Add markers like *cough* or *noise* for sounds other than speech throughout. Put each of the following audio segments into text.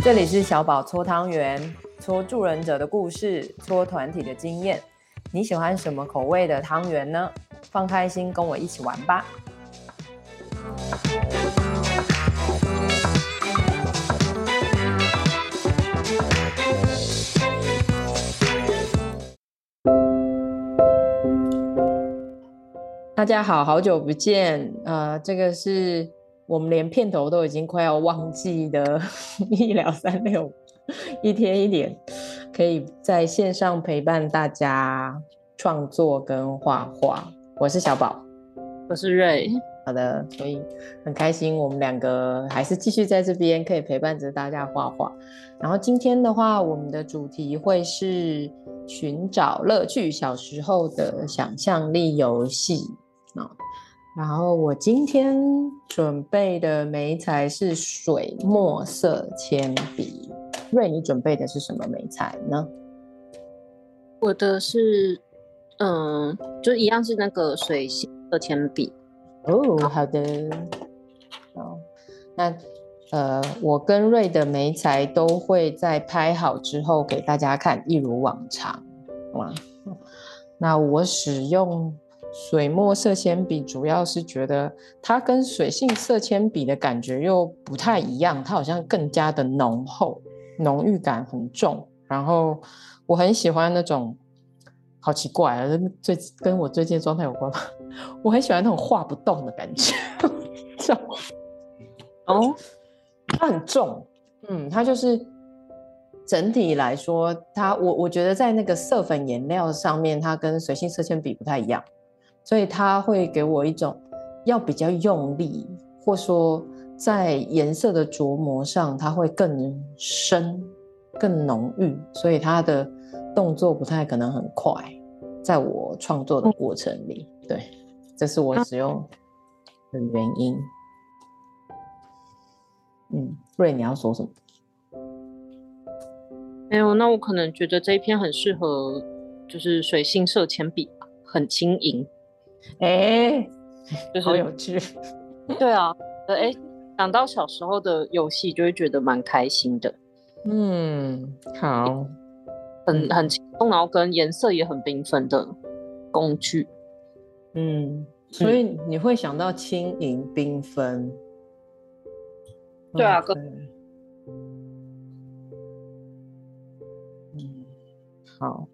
这里是小宝搓汤圆，搓助人者的故事，搓团体的经验。你喜欢什么口味的汤圆呢？放开心，跟我一起玩吧！大家好，好久不见。呃，这个是我们连片头都已经快要忘记的 *laughs* 医疗三六，一天一点，可以在线上陪伴大家创作跟画画。我是小宝，我是瑞。好的，所以很开心，我们两个还是继续在这边可以陪伴着大家画画。然后今天的话，我们的主题会是寻找乐趣，小时候的想象力游戏。然后我今天准备的眉材是水墨色铅笔。瑞，你准备的是什么眉材呢？我的是。嗯，就一样是那个水性色铅笔哦。好的，好，那呃，我跟瑞的眉材都会在拍好之后给大家看，一如往常，好吗？那我使用水墨色铅笔，主要是觉得它跟水性色铅笔的感觉又不太一样，它好像更加的浓厚，浓郁感很重。然后我很喜欢那种。好奇怪啊！最跟我最近的状态有关吗？我很喜欢那种画不动的感觉，这样哦，*laughs* 它很重，嗯，它就是整体来说，它我我觉得在那个色粉颜料上面，它跟水性色铅笔不太一样，所以它会给我一种要比较用力，或说在颜色的琢磨上，它会更深、更浓郁，所以它的。动作不太可能很快，在我创作的过程里，对，这是我使用的原因。嗯，瑞，你要说什么？没有，那我可能觉得这一篇很适合，就是水性色铅笔，很轻盈。哎、欸，就是、好有趣。对啊，哎，想到小时候的游戏，就会觉得蛮开心的。嗯，好。很很轻松，然后跟颜色也很缤纷的工具。嗯，所以你会想到轻盈缤纷。对啊，跟。嗯，好。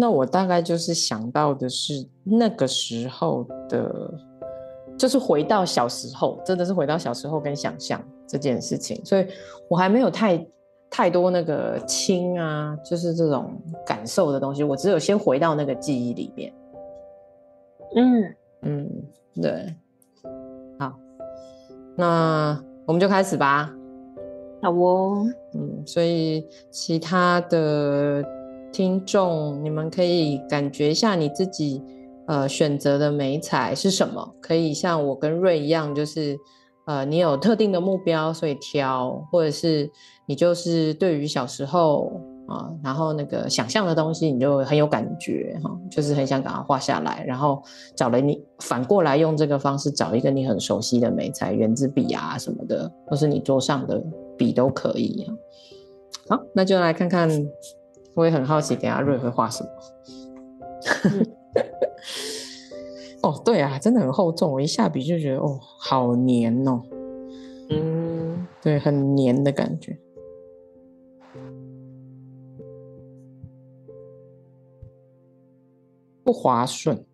那我大概就是想到的是那个时候的，就是回到小时候，真的是回到小时候跟想象这件事情，所以我还没有太。太多那个亲啊，就是这种感受的东西，我只有先回到那个记忆里面。嗯嗯，对，好，那我们就开始吧。好哦。嗯，所以其他的听众，你们可以感觉一下你自己呃选择的媒材是什么，可以像我跟瑞一样，就是。呃，你有特定的目标，所以挑，或者是你就是对于小时候啊，然后那个想象的东西，你就很有感觉哈，就是很想把它画下来，然后找了你反过来用这个方式找一个你很熟悉的媒材，原子笔啊什么的，或是你桌上的笔都可以。好，那就来看看，我也很好奇，等下瑞会画什么。*laughs* 哦，对啊，真的很厚重。我一下笔就觉得，哦，好黏哦。嗯，对，很黏的感觉，不滑顺。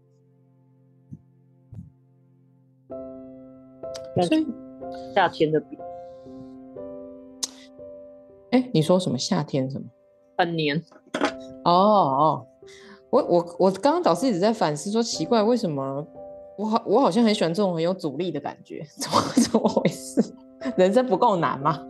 所以夏天的笔，哎，你说什么？夏天什么？半年。哦哦。我我我刚刚导师一直在反思说，奇怪，为什么我好我好像很喜欢这种很有阻力的感觉，怎么 *laughs* 怎么回事？人生不够难吗？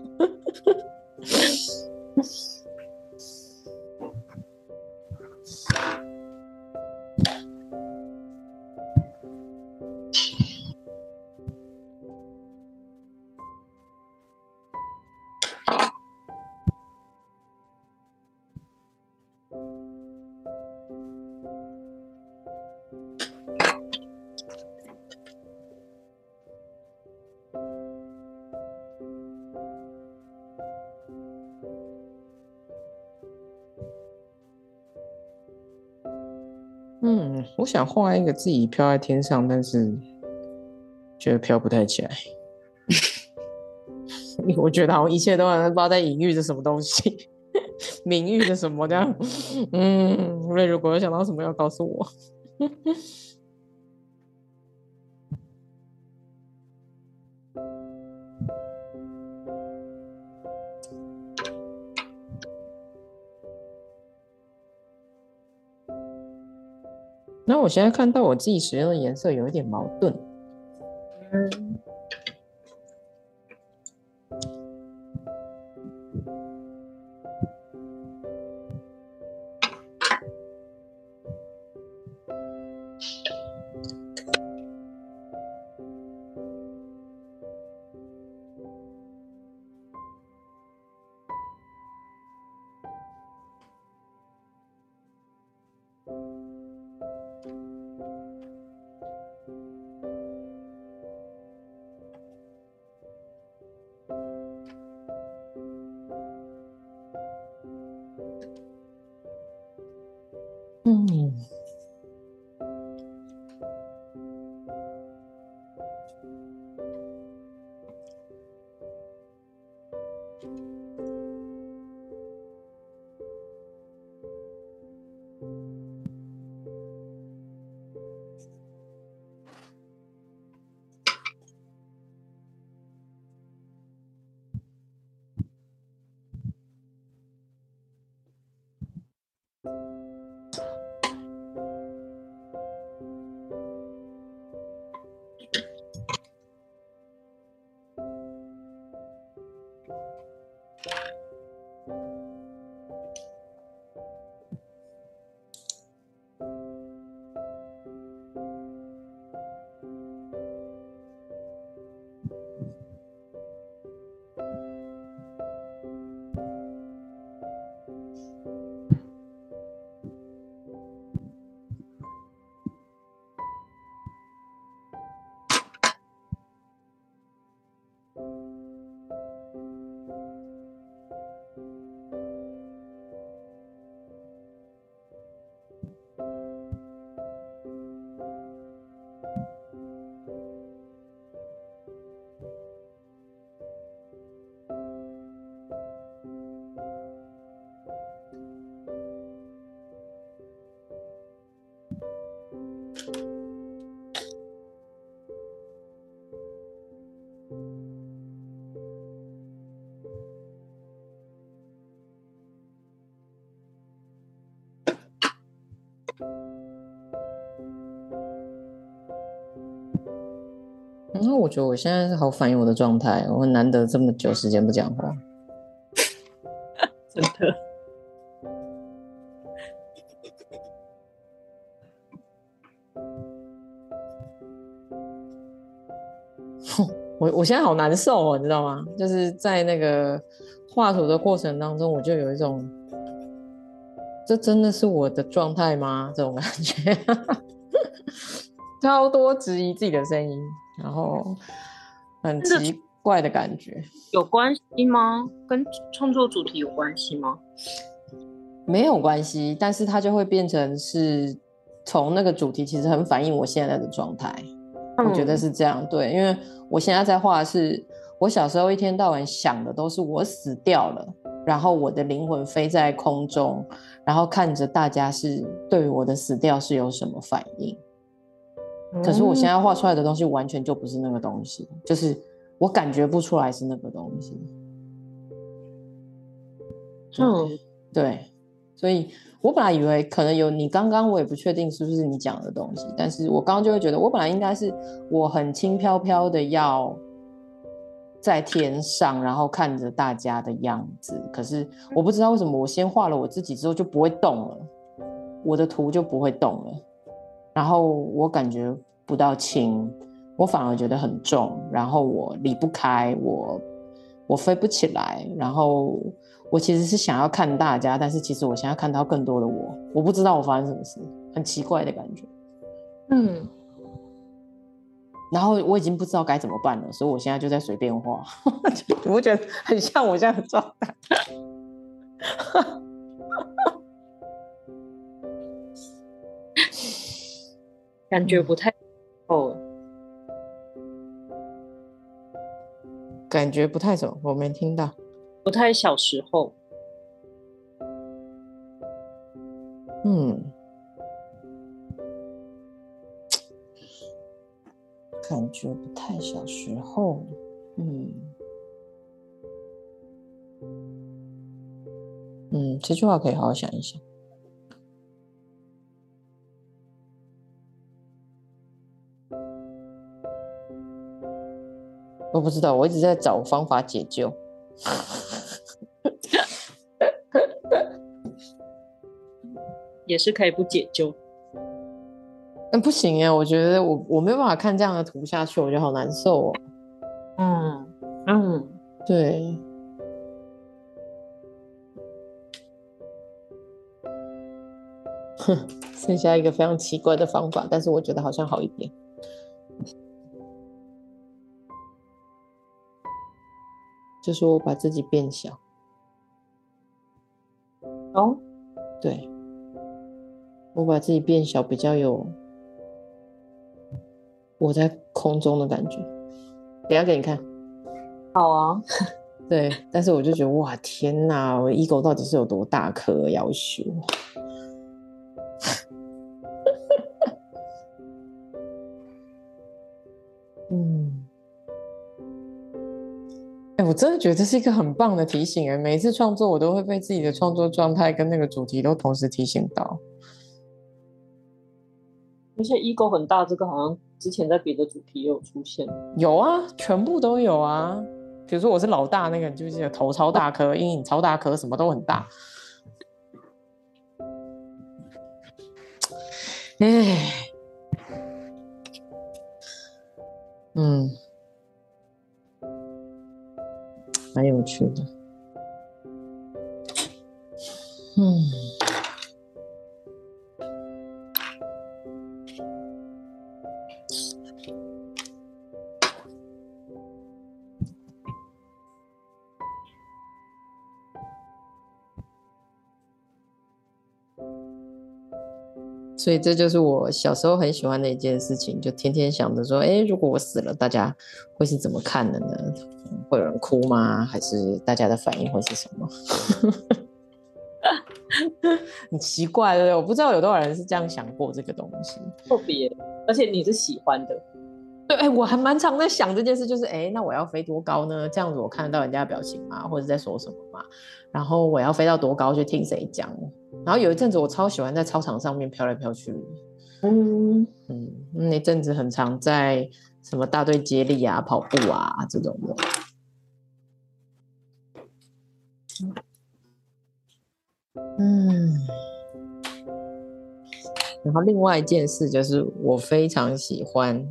想画一个自己飘在天上，但是觉得飘不太起来。*laughs* 我觉得好像一切都好像不知道在隐喻着什么东西，*laughs* 明喻着什么这样。嗯，瑞如果有想到什么要告诉我。我现在看到我自己使用的颜色有一点矛盾。那我觉得我现在是好反映我的状态，我很难得这么久时间不讲话，*laughs* 真的。*laughs* 我我现在好难受哦，你知道吗？就是在那个画图的过程当中，我就有一种，这真的是我的状态吗？这种感觉，超多质疑自己的声音。然后很奇怪的感觉，有关系吗？跟创作主题有关系吗？没有关系，但是它就会变成是从那个主题，其实很反映我现在的状态。嗯、我觉得是这样，对，因为我现在在画的是我小时候一天到晚想的都是我死掉了，然后我的灵魂飞在空中，然后看着大家是对我的死掉是有什么反应。可是我现在画出来的东西完全就不是那个东西，就是我感觉不出来是那个东西。嗯，对，所以我本来以为可能有你刚刚，我也不确定是不是你讲的东西，但是我刚刚就会觉得，我本来应该是我很轻飘飘的要在天上，然后看着大家的样子。可是我不知道为什么，我先画了我自己之后就不会动了，我的图就不会动了。然后我感觉不到轻，我反而觉得很重。然后我离不开我，我飞不起来。然后我其实是想要看大家，但是其实我想要看到更多的我。我不知道我发生什么事，很奇怪的感觉。嗯。然后我已经不知道该怎么办了，所以我现在就在随便画。*laughs* 你不觉得很像我这样的状态？*laughs* 感觉不太哦，感觉不太什么，我没听到，不太小时候。嗯，感觉不太小时候，嗯，嗯，这句话可以好好想一想。我不知道，我一直在找方法解救。*laughs* 也是可以不解救，那不行呀！我觉得我我没有办法看这样的图下去，我觉得好难受哦。嗯嗯，对。哼，剩下一个非常奇怪的方法，但是我觉得好像好一点。就是我把自己变小。哦，对。我把自己变小，比较有我在空中的感觉。等下给你看。好啊。对，但是我就觉得哇，天哪，我 ego 到底是有多大颗？要求。我真的觉得这是一个很棒的提醒哎！每一次创作，我都会被自己的创作状态跟那个主题都同时提醒到。而且 ego 很大，这个好像之前在别的主题也有出现。有啊，全部都有啊。比如说我是老大那个，就是头超大颗，阴影超大颗，什么都很大。哎，嗯，蛮有趣的。嗯。所以这就是我小时候很喜欢的一件事情，就天天想着说，哎，如果我死了，大家会是怎么看的呢？会有人哭吗？还是大家的反应会是什么？*laughs* 很奇怪，对不对？我不知道有多少人是这样想过这个东西。特别，而且你是喜欢的。对，哎，我还蛮常在想这件事，就是，哎，那我要飞多高呢？这样子我看得到人家的表情吗？或者在说什么吗？然后我要飞到多高去听谁讲？然后有一阵子我超喜欢在操场上面飘来飘去。嗯嗯，那阵子很常在什么大队接力啊、跑步啊这种的。嗯。然后另外一件事就是我非常喜欢。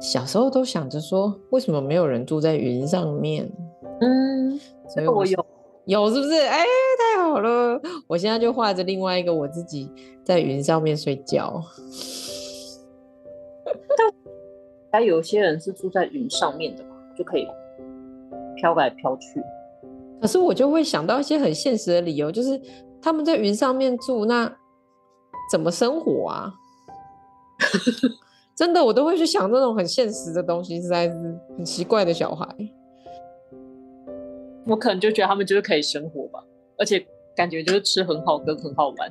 小时候都想着说，为什么没有人住在云上面？嗯，所以我有有是不是？哎，太好了！我现在就画着另外一个我自己在云上面睡觉。*laughs* 还有些人是住在云上面的嘛，就可以飘来飘去。可是我就会想到一些很现实的理由，就是他们在云上面住，那怎么生活啊？*laughs* 真的，我都会去想这种很现实的东西，实在是很奇怪的小孩。我可能就觉得他们就是可以生活吧，而且感觉就是吃很好，跟很好玩。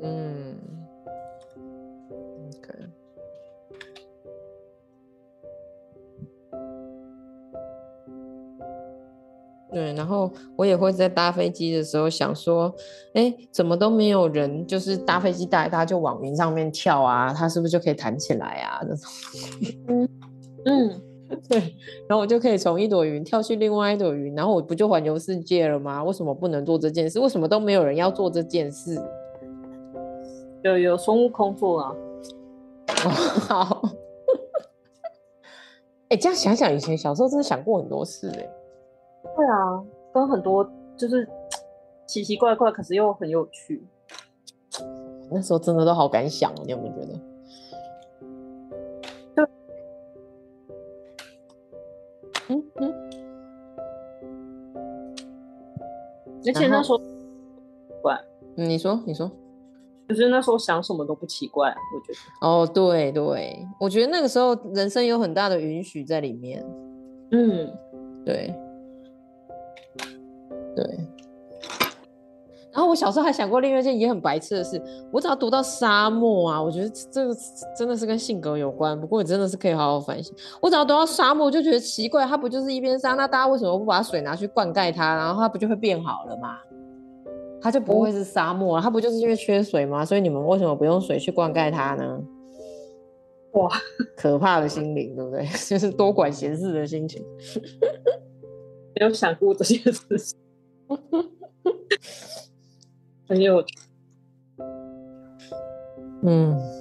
嗯。对，然后我也会在搭飞机的时候想说，哎，怎么都没有人，就是搭飞机搭一搭就往云上面跳啊，它是不是就可以弹起来啊？这种，嗯嗯，对，然后我就可以从一朵云跳去另外一朵云，然后我不就环游世界了吗？为什么不能做这件事？为什么都没有人要做这件事？有有孙悟空做啊。哦，好，*laughs* 哎，这样想想，以前小时候真的想过很多事哎。对啊，跟很多就是 *tsk* 奇奇怪怪，可是又很有趣。那时候真的都好敢想，你有没有觉得？对，嗯嗯。而且那时候，喂，你说，你说，可是那时候想什么都不奇怪，我觉得。哦，对对，我觉得那个时候人生有很大的允许在里面。嗯，对，对。然后我小时候还想过另外一件也很白痴的事，我只要读到沙漠啊，我觉得这个真的是跟性格有关。不过你真的是可以好好反省。我只要读到沙漠，就觉得奇怪，它不就是一边沙？那大家为什么不把水拿去灌溉它，然后它不就会变好了吗？它就不会是沙漠啊，它不就是因为缺水吗？所以你们为什么不用水去灌溉它呢？哇，可怕的心灵，对不对？*laughs* 就是多管闲事的心情。没有想过这些事情。很有趣，嗯。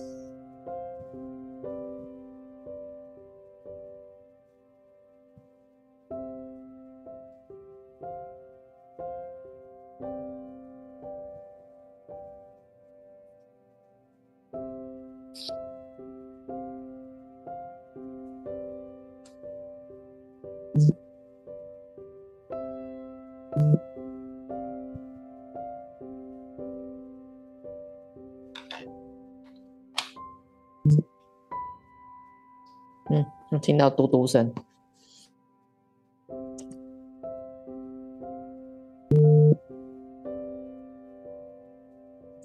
听到嘟嘟声，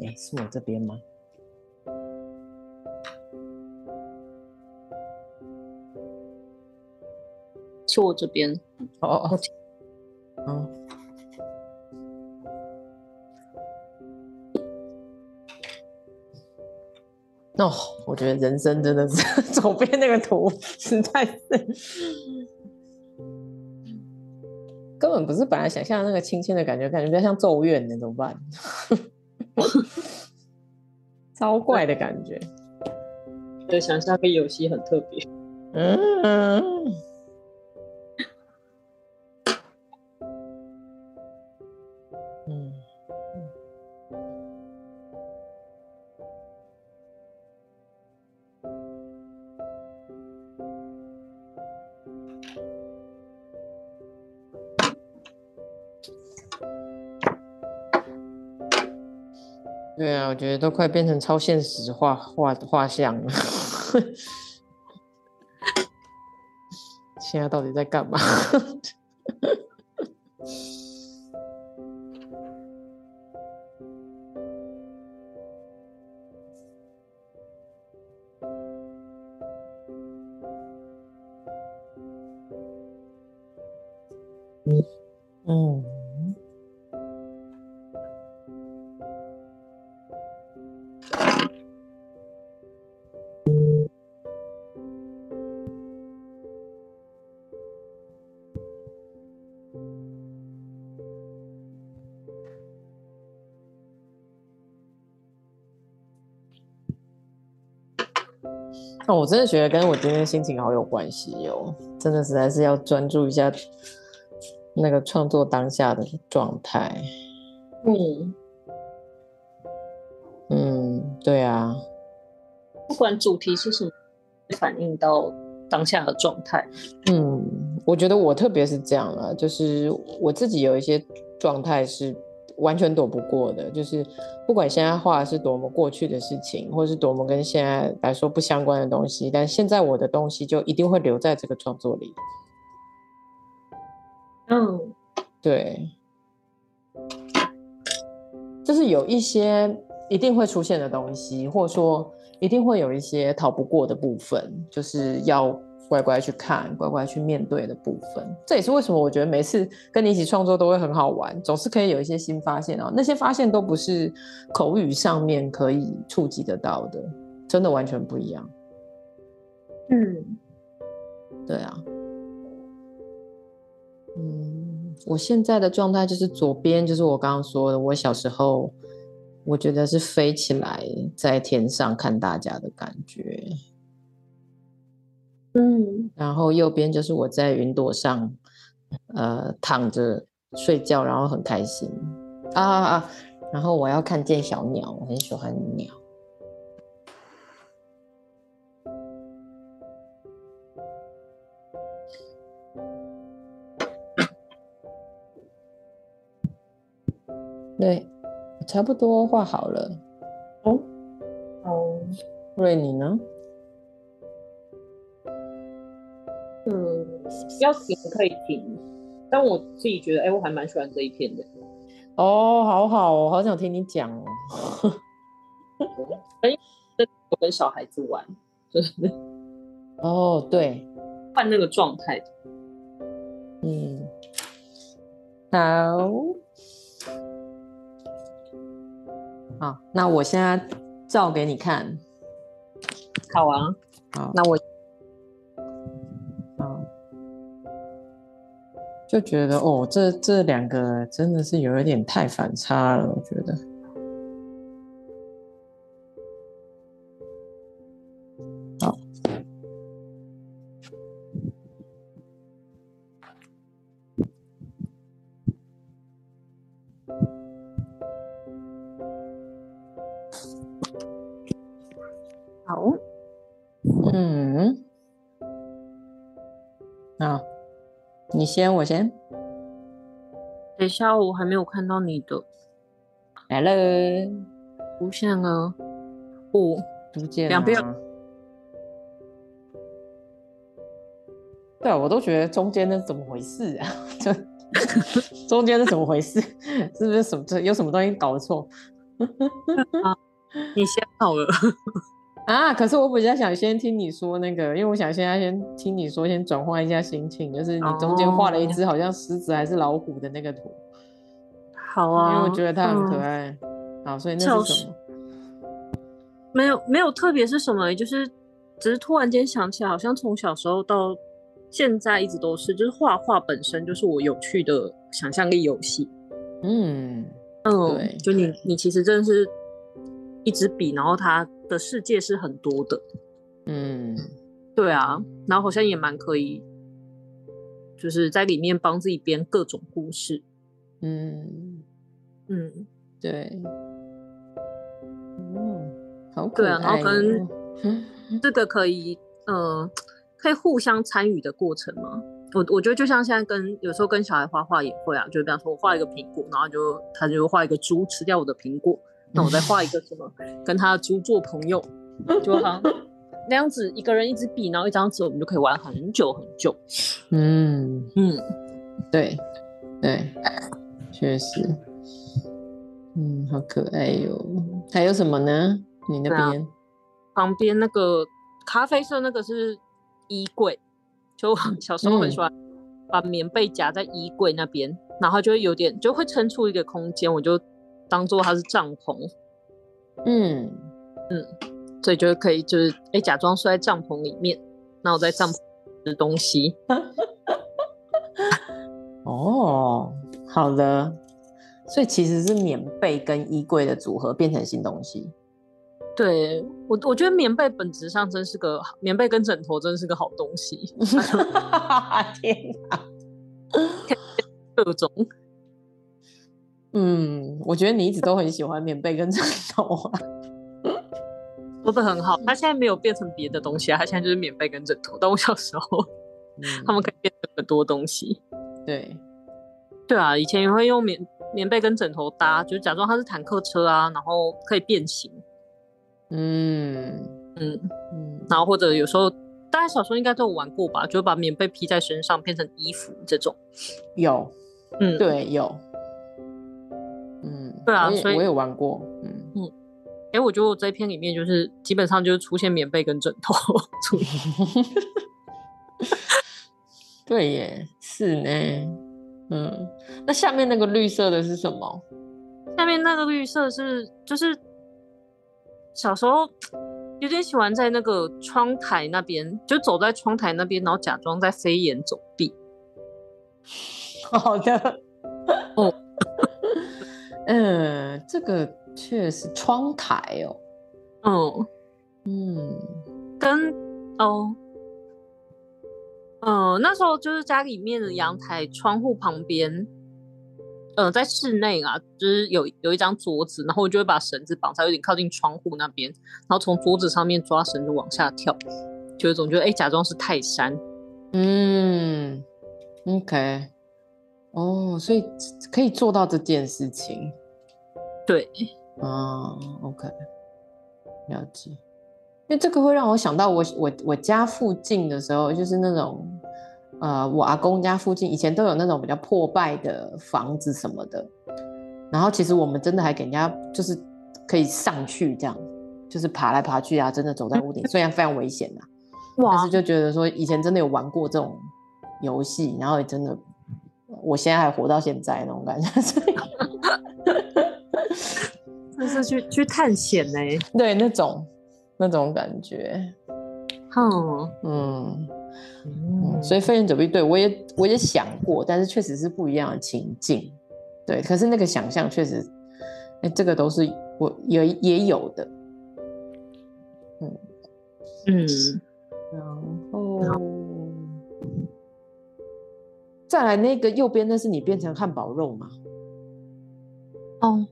哎，是我这边吗？是我这边。哦哦哦。哦，我觉得人生真的是 *laughs* 左边那个图实在是，根本不是本来想象的那个亲切的感觉，感觉比较像咒怨呢，怎么办？*laughs* 超怪的感觉。的想象力游戏很特别。嗯。对啊，我觉得都快变成超现实画画画像了。*laughs* 现在到底在干嘛？我真的觉得跟我今天心情好有关系哟，真的实在是要专注一下那个创作当下的状态。嗯，嗯，对啊，不管主题是什么，反映到当下的状态。嗯，我觉得我特别是这样了，就是我自己有一些状态是。完全躲不过的，就是不管现在画的是多么过去的事情，或是多么跟现在来说不相关的东西，但现在我的东西就一定会留在这个创作里。嗯，对，就是有一些一定会出现的东西，或者说一定会有一些逃不过的部分，就是要。乖乖去看，乖乖去面对的部分，这也是为什么我觉得每次跟你一起创作都会很好玩，总是可以有一些新发现哦。那些发现都不是口语上面可以触及得到的，真的完全不一样。嗯，对啊。嗯，我现在的状态就是左边，就是我刚刚说的，我小时候我觉得是飞起来在天上看大家的感觉。嗯，然后右边就是我在云朵上，呃，躺着睡觉，然后很开心啊啊啊！然后我要看见小鸟，我很喜欢鸟。*coughs* 对，差不多画好了。哦，瑞你呢？嗯，要停可以停，但我自己觉得，哎、欸，我还蛮喜欢这一片的。哦，好好哦，好想听你讲哦。哎 *laughs* 我跟小孩子玩，就是 *laughs* 哦，对，换那个状态。嗯，好，好，那我现在照给你看。好啊，好，那我。就觉得哦，这这两个真的是有一点太反差了，我觉得。先，我先。等一下，我还没有看到你的。来了，出现了。哦，不见了。两边。对啊，我都觉得中间那怎么回事啊？*laughs* 这中间是怎么回事？是不是什么这？有什么东西搞错？*laughs* 啊，你先好了。啊！可是我比较想先听你说那个，因为我想现在先听你说，先转换一下心情。就是你中间画了一只好像狮子还是老虎的那个图。好啊，因为我觉得它很可爱。嗯、好，所以那是什么？没有没有特别是什么，就是只是突然间想起来，好像从小时候到现在一直都是，就是画画本身就是我有趣的想象力游戏。嗯嗯，对，就你你其实真的是一支笔，然后它。的世界是很多的，嗯，对啊，然后好像也蛮可以，就是在里面帮自己编各种故事，嗯嗯，对，嗯，好可爱，对啊，然后跟 *laughs* 这个可以，嗯、呃，可以互相参与的过程吗？我我觉得就像现在跟有时候跟小孩画画也会啊，就比方说我画一个苹果，然后就他就画一个猪吃掉我的苹果。那我再画一个什么，跟他的猪做朋友，就好像 *laughs* 那样子，一个人一支笔，然后一张纸，我们就可以玩很久很久。嗯嗯，对对，确实，嗯，好可爱哟。还有什么呢？你那边、啊、旁边那个咖啡色那个是衣柜，就小时候很喜欢把棉被夹在衣柜那边，嗯、然后就会有点就会撑出一个空间，我就。当做它是帐篷，嗯嗯，所以就可以就是哎、欸，假装睡在帐篷里面，那我在帐篷吃东西。*laughs* 哦，好的，所以其实是棉被跟衣柜的组合变成新东西。对我，我觉得棉被本质上真是个棉被跟枕头真是个好东西。*laughs* *laughs* 天哪，各种。嗯，我觉得你一直都很喜欢棉被跟枕头啊，说的很好。它现在没有变成别的东西啊，它现在就是棉被跟枕头。但我小时候，嗯、*laughs* 他们可以变成很多东西。对，对啊，以前也会用棉棉被跟枕头搭，就是假装它是坦克车啊，然后可以变形。嗯嗯嗯，然后或者有时候，大家小时候应该都有玩过吧，就把棉被披在身上变成衣服这种。有，嗯，对，有。对啊，我所以我有玩过，嗯嗯，哎、欸，我觉得我这一篇里面就是基本上就是出现棉被跟枕头，*laughs* 对耶，是呢，嗯，那下面那个绿色的是什么？下面那个绿色是就是小时候有点喜欢在那个窗台那边，就走在窗台那边，然后假装在飞檐走壁。*laughs* 好的，哦。嗯，这个确实窗台哦。嗯嗯，跟哦，嗯，那时候就是家里面的阳台窗户旁边，呃，在室内啊，就是有有一张桌子，然后我就会把绳子绑在有点靠近窗户那边，然后从桌子上面抓绳子往下跳，就有种觉得哎，假装是泰山。嗯，OK。哦，所以可以做到这件事情，对，啊，OK，了解。因为这个会让我想到我我我家附近的时候，就是那种呃，我阿公家附近以前都有那种比较破败的房子什么的，然后其实我们真的还给人家就是可以上去这样，就是爬来爬去啊，真的走在屋顶，虽然非常危险啊，*laughs* 哇但是就觉得说以前真的有玩过这种游戏，然后也真的，我现在还活到现在那种感觉，这是去去探险呢、欸，对那种。那种感觉，嗯嗯嗯，所以非人走壁对我也我也想过，但是确实是不一样的情境，对，可是那个想象确实，哎、欸，这个都是我也也有的，嗯嗯，然后再来那个右边，那是你变成汉堡肉吗？哦。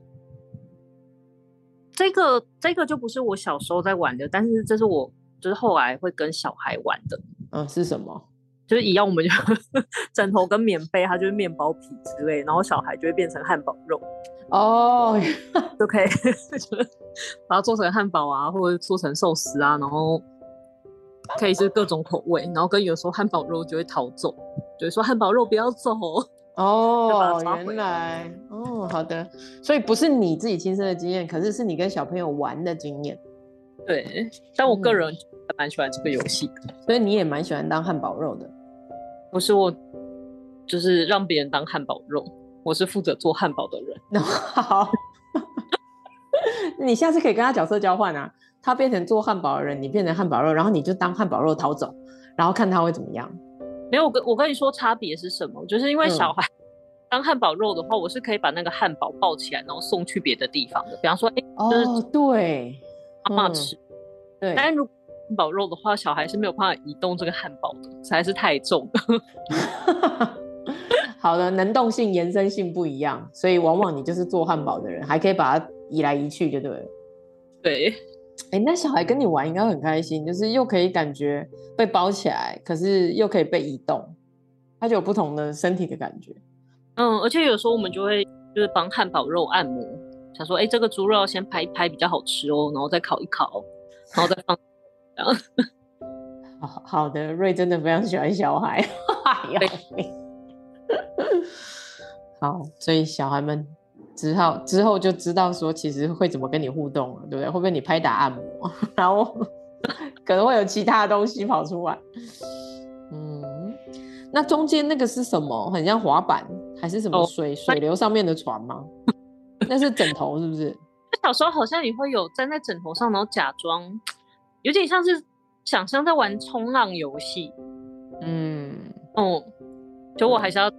这个这个就不是我小时候在玩的，但是这是我就是后来会跟小孩玩的。嗯，是什么？就是一样，我们就 *laughs* 枕头跟棉被，它就是面包皮之类，然后小孩就会变成汉堡肉。哦，*laughs* 就可以就 *laughs* 把它做成汉堡啊，或者做成寿司啊，然后可以是各种口味，然后跟有时候汉堡肉就会逃走，就会说汉堡肉不要走。哦，原来哦，好的，所以不是你自己亲身的经验，可是是你跟小朋友玩的经验。对，但我个人还蛮喜欢这个游戏的，嗯，所以你也蛮喜欢当汉堡肉的。不是我，就是让别人当汉堡肉，我是负责做汉堡的人。*laughs* 好，*laughs* 你下次可以跟他角色交换啊，他变成做汉堡的人，你变成汉堡肉，然后你就当汉堡肉逃走，然后看他会怎么样。没有，我跟我跟你说差别是什么？就是因为小孩当汉堡肉的话，我是可以把那个汉堡抱起来，然后送去别的地方的。比方说，哎，哦，对，妈妈吃。对。但是如果汉堡肉的话，小孩是没有办法移动这个汉堡的，实在是太重了。*laughs* 好的，能动性、延伸性不一样，所以往往你就是做汉堡的人，还可以把它移来移去，就对了。对。哎，那小孩跟你玩应该很开心，就是又可以感觉被包起来，可是又可以被移动，他就有不同的身体的感觉。嗯，而且有时候我们就会就是帮汉堡肉按摩，想说，哎，这个猪肉要先拍一拍比较好吃哦，然后再烤一烤，然后再放。*laughs* 好好的，瑞真的非常喜欢小孩，对 *laughs* 好，所以小孩们。之后之后就知道说，其实会怎么跟你互动了，对不对？会不会你拍打按摩，然后可能会有其他的东西跑出来？嗯，那中间那个是什么？很像滑板还是什么水、哦、水流上面的船吗？那是枕头是不是？*laughs* 小时候好像你会有站在枕头上，然后假装有点像是想象在玩冲浪游戏。嗯，哦，就我还是要。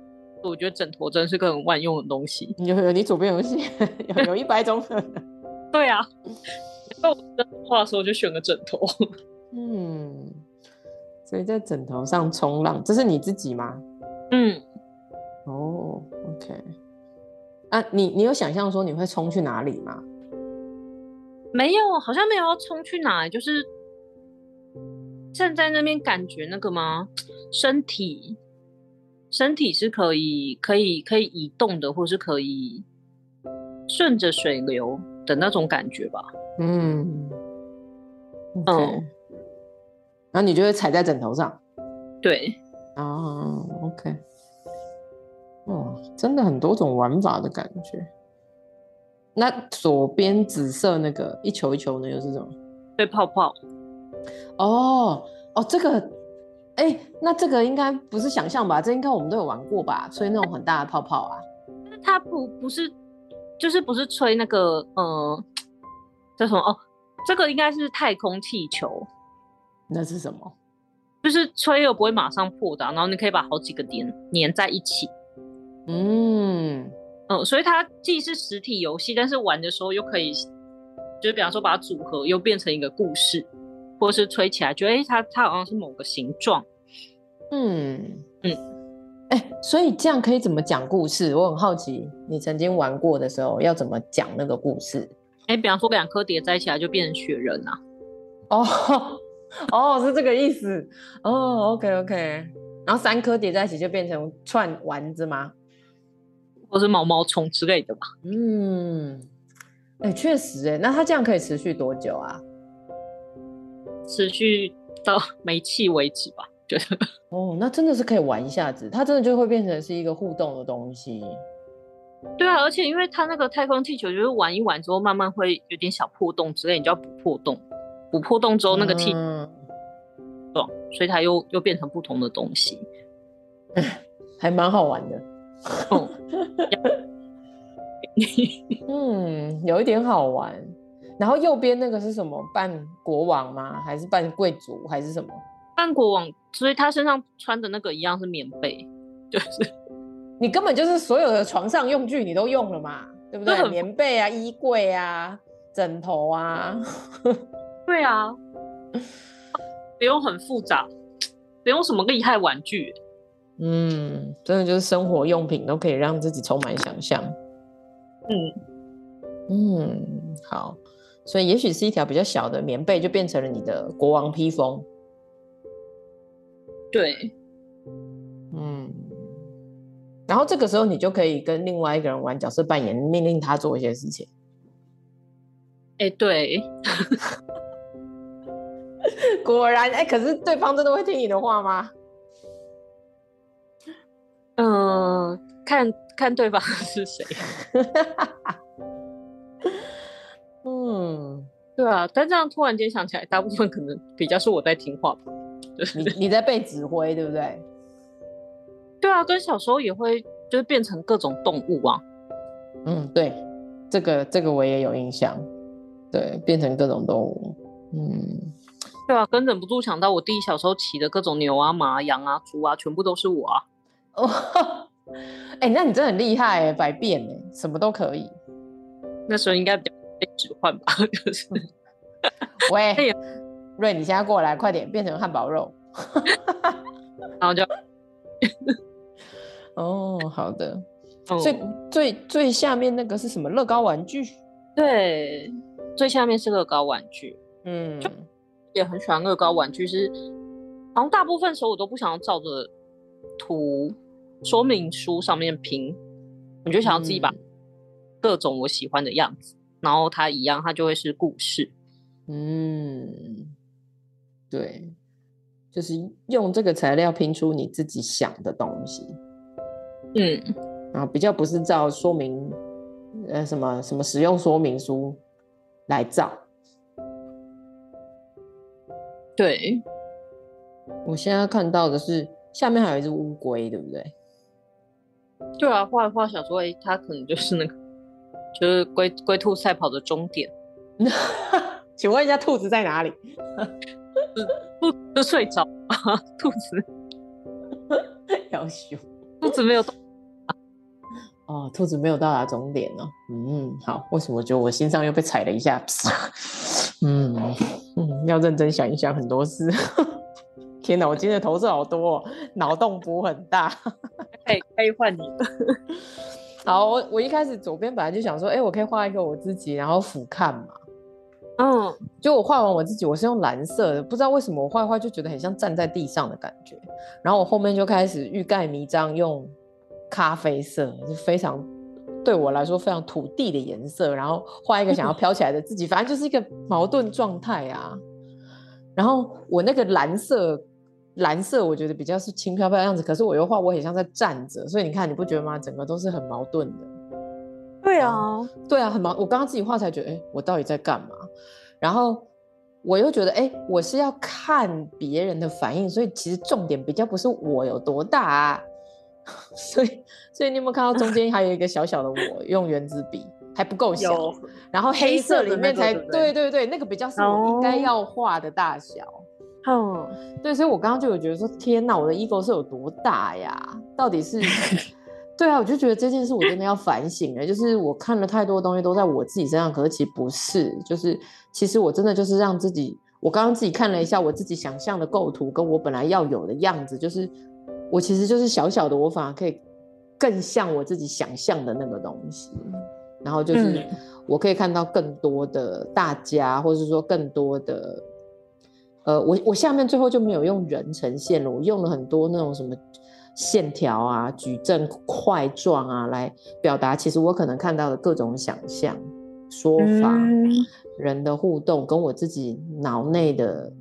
我觉得枕头真是个很万用的东西。有 *laughs* 有，你左边有些 *laughs* 有有一百种。*laughs* 对啊，那我的时候就选个枕头。嗯，所以在枕头上冲浪，这是你自己吗？嗯。哦，OK。啊，你你有想象说你会冲去哪里吗？没有，好像没有要冲去哪里，就是站在那边感觉那个吗？身体。身体是可以可以可以移动的，或是可以顺着水流的那种感觉吧。嗯，okay. 嗯，然后你就会踩在枕头上。对，啊，OK，哦，真的很多种玩法的感觉。那左边紫色那个一球一球的又是什么？对，泡泡。哦哦，这个。哎、欸，那这个应该不是想象吧？这应该我们都有玩过吧？吹那种很大的泡泡啊。它不不是，就是不是吹那个呃，叫什么？哦，这个应该是太空气球。那是什么？就是吹又不会马上破的，然后你可以把好几个点粘在一起。嗯嗯、呃，所以它既是实体游戏，但是玩的时候又可以，就是比方说把它组合，又变成一个故事。或是吹起来，觉得哎，它它好像是某个形状，嗯嗯，哎、欸，所以这样可以怎么讲故事？我很好奇，你曾经玩过的时候要怎么讲那个故事？哎、欸，比方说两颗叠在一起来就变成雪人啊？哦 *laughs* 哦，是这个意思哦。OK OK，然后三颗叠在一起就变成串丸子吗？或是毛毛虫之类的吧？嗯，哎、欸，确实哎，那它这样可以持续多久啊？持续到 *laughs* 没气为止吧。觉得 *laughs* 哦，那真的是可以玩一下子，它真的就会变成是一个互动的东西。对啊，而且因为它那个太空气球，就是玩一玩之后，慢慢会有点小破洞之类，你就要补破洞，补破洞之后那个气，嗯，所以它又又变成不同的东西，*laughs* 还蛮好玩的。哦、*laughs* 嗯，有一点好玩。然后右边那个是什么？扮国王吗？还是扮贵族？还是什么？扮国王，所以他身上穿的那个一样是棉被，*laughs* 就是。你根本就是所有的床上用具你都用了嘛，对不对？棉被啊、衣柜啊、枕头啊，*laughs* 对啊，不用很复杂，不用什么厉害玩具，嗯，真的就是生活用品都可以让自己充满想象。嗯嗯，好，所以也许是一条比较小的棉被就变成了你的国王披风，对。嗯然后这个时候，你就可以跟另外一个人玩角色扮演，命令他做一些事情。哎，对，*laughs* 果然，哎，可是对方真的会听你的话吗？嗯、呃，看看对方是谁。*laughs* 嗯，对啊，但这样突然间想起来，大部分可能比较是我在听话吧。你你在被指挥，对不对？对啊，跟小时候也会就是变成各种动物啊。嗯，对，这个这个我也有印象。对，变成各种动物。嗯，对啊，跟忍不住想到我弟小时候骑的各种牛啊、马啊、羊啊、猪啊，全部都是我啊。哦，哎，那你真的很厉害哎，百变哎，什么都可以。那时候应该比较被指唤吧？就是。喂，*laughs* 瑞，你现在过来，快点变成汉堡肉。*laughs* 然后就。哦，好的。最、oh. 最最下面那个是什么？乐高玩具？对，最下面是乐高玩具。嗯，就也很喜欢乐高玩具是，是好像大部分时候我都不想要照着图说明书上面拼，我就想要自己把各种我喜欢的样子，嗯、然后它一样，它就会是故事。嗯，对，就是用这个材料拼出你自己想的东西。嗯，然后比较不是照说明，呃，什么什么使用说明书来照。对，我现在看到的是下面还有一只乌龟，对不对？对啊，画一画小说，它可能就是那个，就是龟龟兔赛跑的终点。*laughs* 请问一下，兔子在哪里？兔子睡着啊，*laughs* 兔子 *laughs* 要羞，兔子没有到。哦，兔子没有到达终点哦。嗯，好，为什么觉得我心上又被踩了一下？*laughs* 嗯嗯，要认真想一想很多事。天哪，我今天的头是好多哦，脑洞补很大。可以可以换你。好，我我一开始左边本来就想说，哎，我可以画一个我自己，然后俯瞰嘛。嗯，就我画完我自己，我是用蓝色的，不知道为什么我画一画就觉得很像站在地上的感觉。然后我后面就开始欲盖弥彰用。咖啡色就非常对我来说非常土地的颜色，然后画一个想要飘起来的自己，反正就是一个矛盾状态啊。然后我那个蓝色，蓝色我觉得比较是轻飘飘的样子，可是我又画我很像在站着，所以你看你不觉得吗？整个都是很矛盾的。对啊，对啊，很矛。我刚刚自己画才觉得，哎，我到底在干嘛？然后我又觉得，哎，我是要看别人的反应，所以其实重点比较不是我有多大啊。*laughs* 所以，所以你有没有看到中间还有一个小小的我？用圆子笔还不够小，然后黑色里面才对，对对对，那个比较是我应该要画的大小。嗯，对，所以我刚刚就有觉得说，天哪，我的 ego 是有多大呀？到底是？对啊，我就觉得这件事我真的要反省了。就是我看了太多东西都在我自己身上，可是其实不是，就是其实我真的就是让自己，我刚刚自己看了一下我自己想象的构图，跟我本来要有的样子，就是。我其实就是小小的，我反而可以更像我自己想象的那个东西，然后就是我可以看到更多的大家，或者是说更多的，呃，我我下面最后就没有用人呈现了，我用了很多那种什么线条啊、矩阵块状啊来表达，其实我可能看到的各种想象、说法、人的互动，跟我自己脑内的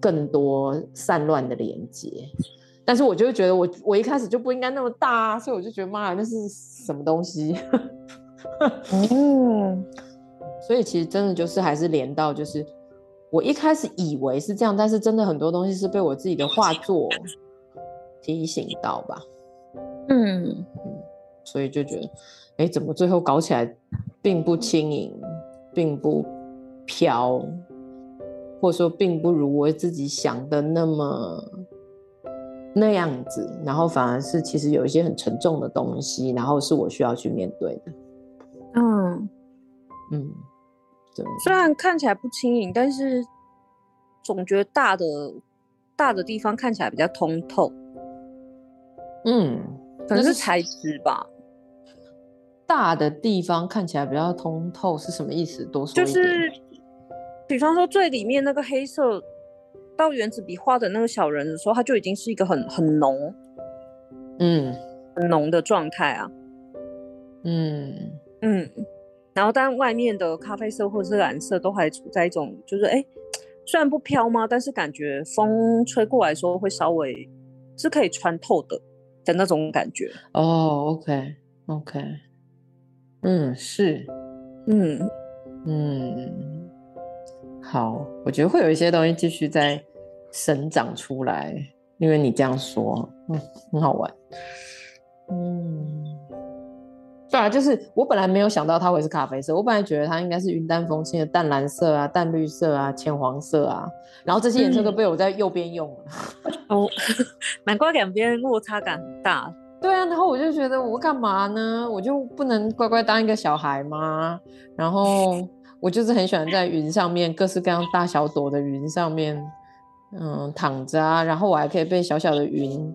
更多散乱的连接。但是我就会觉得我我一开始就不应该那么大啊，所以我就觉得妈呀，那是什么东西？嗯，*laughs* 所以其实真的就是还是连到就是我一开始以为是这样，但是真的很多东西是被我自己的画作提醒到吧。嗯嗯，所以就觉得，哎，怎么最后搞起来并不轻盈，并不飘，或者说并不如我自己想的那么。那样子，然后反而是其实有一些很沉重的东西，然后是我需要去面对的。嗯嗯，对。虽然看起来不轻盈，但是总觉得大的大的地方看起来比较通透。嗯，可能是材质吧。大的地方看起来比较通透是什么意思？多说一点。就是，比方说最里面那个黑色。到原子笔画的那个小人的时候，它就已经是一个很很浓，嗯，很浓的状态啊，嗯嗯，然后但外面的咖啡色或者是蓝色都还处在一种，就是哎，虽然不飘吗？但是感觉风吹过来的时候会稍微是可以穿透的的那种感觉。哦，OK OK，嗯，是，嗯嗯，好，我觉得会有一些东西继续在。生长出来，因为你这样说，嗯，很好玩，嗯，对啊，就是我本来没有想到它会是咖啡色，我本来觉得它应该是云淡风轻的淡蓝色啊、淡绿色啊、浅黄色啊，然后这些颜色都被我在右边用了，哦、嗯，*laughs* 难怪两边落差感很大。对啊，然后我就觉得我干嘛呢？我就不能乖乖当一个小孩吗？然后我就是很喜欢在云上面，各式各样大小朵的云上面。嗯，躺着啊，然后我还可以被小小的云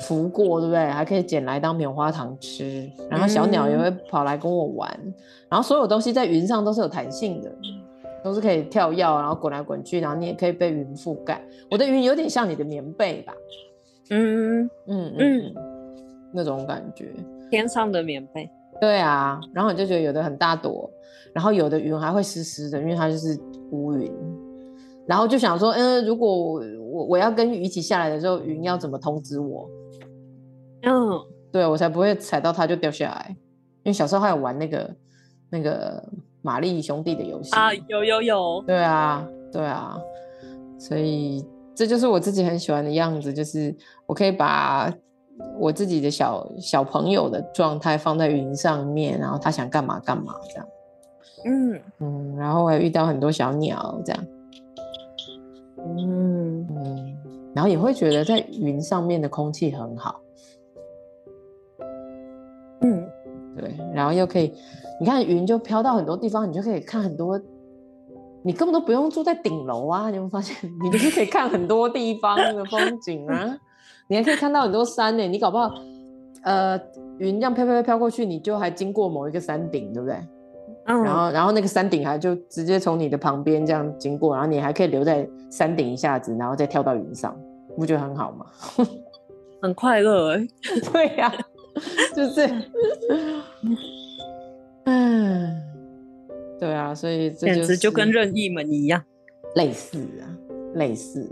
拂过，对不对？还可以捡来当棉花糖吃，然后小鸟也会跑来跟我玩，嗯、然后所有东西在云上都是有弹性的，都是可以跳跃，然后滚来滚去，然后你也可以被云覆盖。我的云有点像你的棉被吧？嗯嗯嗯，那种感觉，天上的棉被。对啊，然后你就觉得有的很大朵，然后有的云还会湿湿的，因为它就是乌云。然后就想说，嗯，如果我我要跟雨一起下来的时候，云要怎么通知我？嗯，对，我才不会踩到它就掉下来。因为小时候还有玩那个那个玛丽兄弟的游戏啊，有有有。对啊，对啊，所以这就是我自己很喜欢的样子，就是我可以把我自己的小小朋友的状态放在云上面，然后他想干嘛干嘛这样。嗯嗯，然后还遇到很多小鸟这样。嗯嗯，然后也会觉得在云上面的空气很好，对，然后又可以，你看云就飘到很多地方，你就可以看很多，你根本都不用住在顶楼啊，你会发现 *laughs* 你就是可以看很多地方的风景啊，你还可以看到很多山呢，你搞不好，呃，云这样飘飘飘飘过去，你就还经过某一个山顶，对不对？嗯、然后，然后那个山顶还就直接从你的旁边这样经过，然后你还可以留在山顶一下子，然后再跳到云上，不觉得很好吗？*laughs* 很快乐哎、欸，对呀、啊，就是，嗯，对啊，所以这、就是、简直就跟任意门一样，类似啊，类似。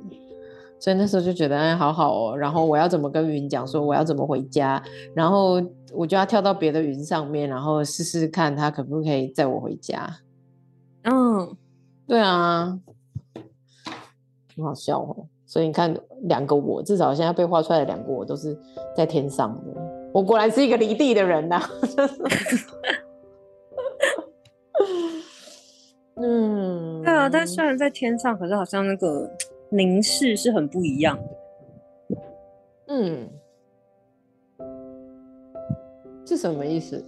所以那时候就觉得哎，好好哦。然后我要怎么跟云讲说我要怎么回家？然后我就要跳到别的云上面，然后试试看它可不可以载我回家。嗯，对啊，很好笑哦。所以你看，两个我，至少现在被画出来的两个我都是在天上的。我果然是一个离地的人呐、啊。*laughs* 嗯，对啊，但虽然在天上，可是好像那个。凝视是很不一样的，嗯，是什么意思？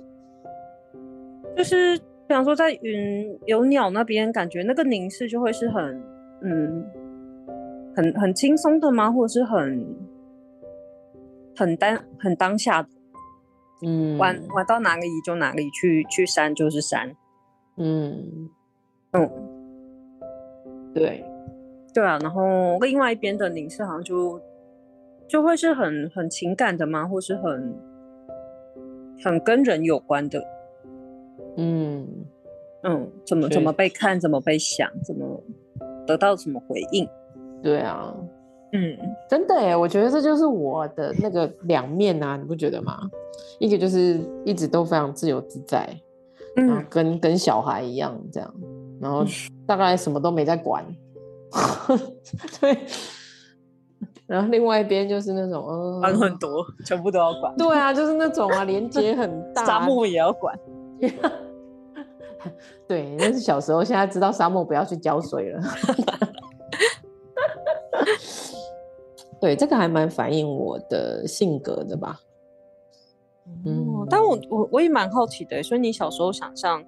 就是比方说在云有鸟那边，感觉那个凝视就会是很，嗯，很很轻松的吗？或者是很很当很当下的？嗯，玩玩到哪里就哪里去，去山就是山，嗯嗯，对。对啊，然后另外一边的凝视好像就就会是很很情感的吗？或是很很跟人有关的？嗯嗯，怎么怎么被看，怎么被想，怎么得到什么回应？对啊，嗯，真的哎，我觉得这就是我的那个两面啊，你不觉得吗？一个就是一直都非常自由自在，嗯，跟跟小孩一样这样，然后大概什么都没在管，*laughs* 对。然后另外一边就是那种，嗯，管很多，全部都要管。对啊，就是那种啊，*laughs* 连接很大，沙漠也要管。*laughs* 对，那是小时候，现在知道沙漠不要去浇水了。对，这个还蛮反映我的性格的吧。嗯，但我我我也蛮好奇的，所以你小时候想象，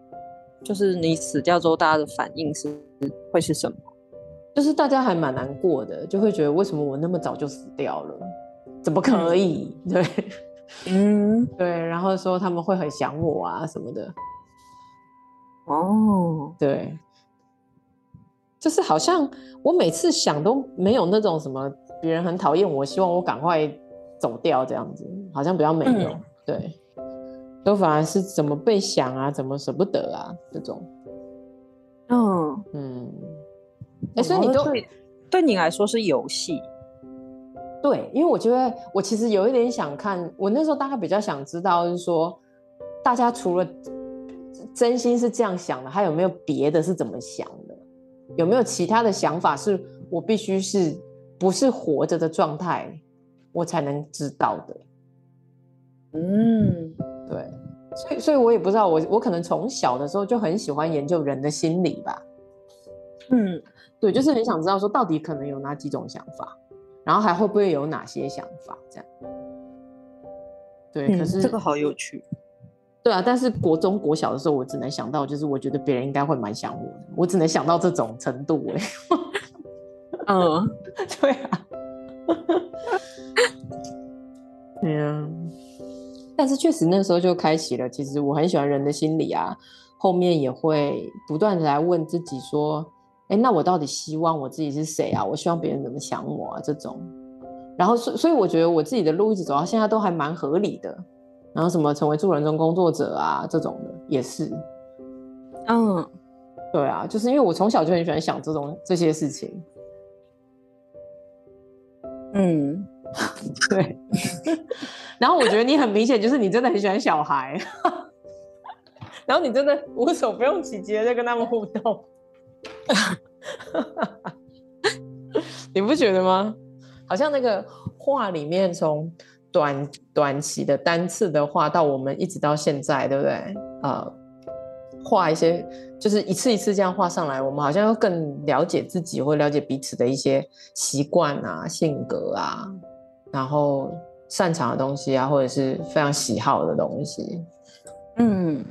就是你死掉之后，大家的反应是会是什么？就是大家还蛮难过的，就会觉得为什么我那么早就死掉了？怎么可以？嗯、*laughs* 对，嗯，对，然后说他们会很想我啊什么的。哦，对，就是好像我每次想都没有那种什么别人很讨厌我，希望我赶快走掉这样子，好像比较没有。嗯、对，都反而是怎么被想啊，怎么舍不得啊这种。嗯嗯。哎、欸，所以你都对，对你来说是游戏，对，因为我觉得我其实有一点想看，我那时候大概比较想知道，就是说大家除了真心是这样想的，还有没有别的是怎么想的？有没有其他的想法是我必须是不是活着的状态，我才能知道的？嗯，对，所以，所以我也不知道，我我可能从小的时候就很喜欢研究人的心理吧，嗯。对，就是很想知道说到底可能有哪几种想法，然后还会不会有哪些想法这样。对，嗯、可是这个好有趣。对啊，但是国中国小的时候，我只能想到就是我觉得别人应该会蛮想我的，我只能想到这种程度哎。*laughs* 嗯，对啊。对啊。但是确实那时候就开启了，其实我很喜欢人的心理啊，后面也会不断的来问自己说。哎，那我到底希望我自己是谁啊？我希望别人怎么想我啊？这种，然后所所以我觉得我自己的路一直走到现在都还蛮合理的。然后什么成为助人中工作者啊这种的也是，嗯，对啊，就是因为我从小就很喜欢想这种这些事情。嗯，*laughs* 对。*laughs* 然后我觉得你很明显就是你真的很喜欢小孩，*laughs* 然后你真的无所不用其极的在跟他们互动。你不觉得吗？好像那个画里面，从短短期的单次的画到我们一直到现在，对不对？呃，画一些就是一次一次这样画上来，我们好像要更了解自己或了解彼此的一些习惯啊、性格啊，然后擅长的东西啊，或者是非常喜好的东西。嗯，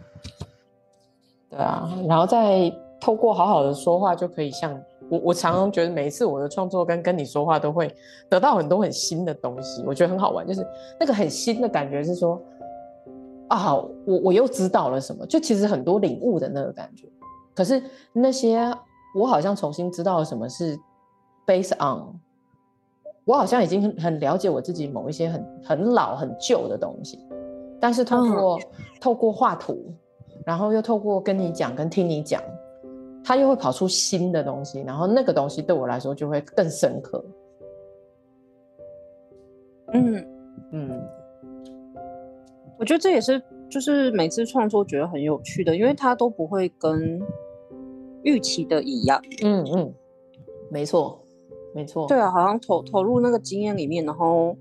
对啊，然后再。透过好好的说话，就可以像我。我常常觉得，每一次我的创作跟跟你说话，都会得到很多很新的东西。我觉得很好玩，就是那个很新的感觉是说，啊，我我又知道了什么，就其实很多领悟的那个感觉。可是那些我好像重新知道了什么是 based on，我好像已经很了解我自己某一些很很老很旧的东西，但是通过、嗯、*laughs* 透过画图，然后又透过跟你讲跟听你讲。他又会跑出新的东西，然后那个东西对我来说就会更深刻。嗯嗯，我觉得这也是就是每次创作觉得很有趣的，因为他都不会跟预期的一样。嗯嗯，没错没错。对啊，好像投投入那个经验里面，然后。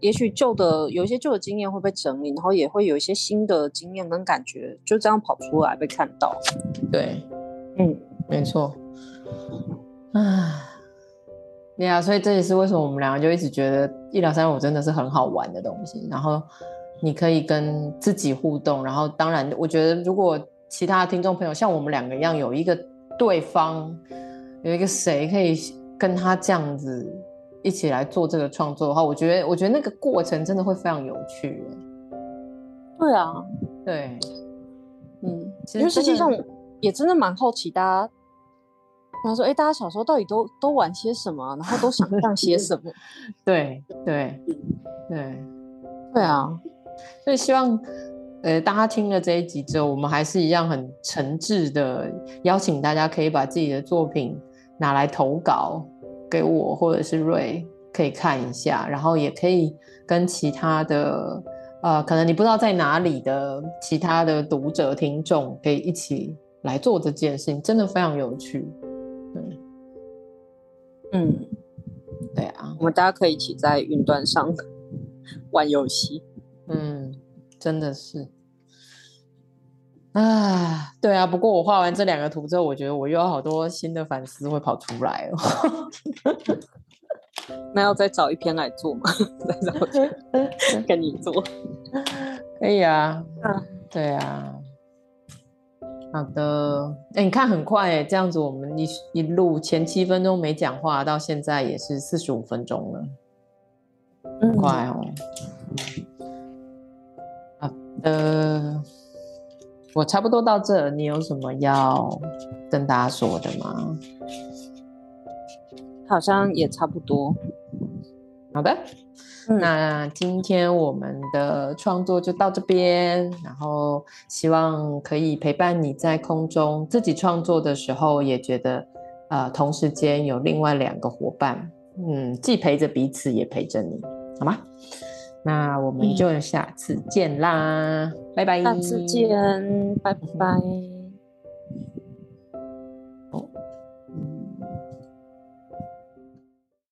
也许旧的有一些旧的经验会被整理，然后也会有一些新的经验跟感觉就这样跑出来被看到。对，嗯，没错。啊，对啊，所以这也是为什么我们两个就一直觉得一疗三五真的是很好玩的东西。然后你可以跟自己互动，然后当然，我觉得如果其他的听众朋友像我们两个一样有一个对方，有一个谁可以跟他这样子。一起来做这个创作的话，我觉得，我觉得那个过程真的会非常有趣。对啊，对，嗯，其实实际上也真的蛮好奇，大家，他说，哎，大家小时候到底都都玩些什么，然后都想干些什么？*laughs* 对对对对啊，所以希望，呃，大家听了这一集之后，我们还是一样很诚挚的邀请大家，可以把自己的作品拿来投稿。给我或者是瑞可以看一下，然后也可以跟其他的呃，可能你不知道在哪里的其他的读者听众可以一起来做这件事情，真的非常有趣。嗯嗯，对啊，我们大家可以一起在云端上玩游戏。嗯，真的是。啊，对啊，不过我画完这两个图之后，我觉得我又有好多新的反思会跑出来哦。*laughs* 那要再找一篇来做吗？*laughs* 再找一篇 *laughs* 跟你做，可以啊。啊，对啊。好的，哎，你看很快哎，这样子我们一一路前七分钟没讲话，到现在也是四十五分钟了，很快哦。好的。我差不多到这，你有什么要跟大家说的吗？好像也差不多。好的，嗯、那今天我们的创作就到这边，然后希望可以陪伴你在空中自己创作的时候，也觉得呃，同时间有另外两个伙伴，嗯，既陪着彼此，也陪着你，好吗？那我们就下次见啦，嗯、拜拜。下次见，拜拜。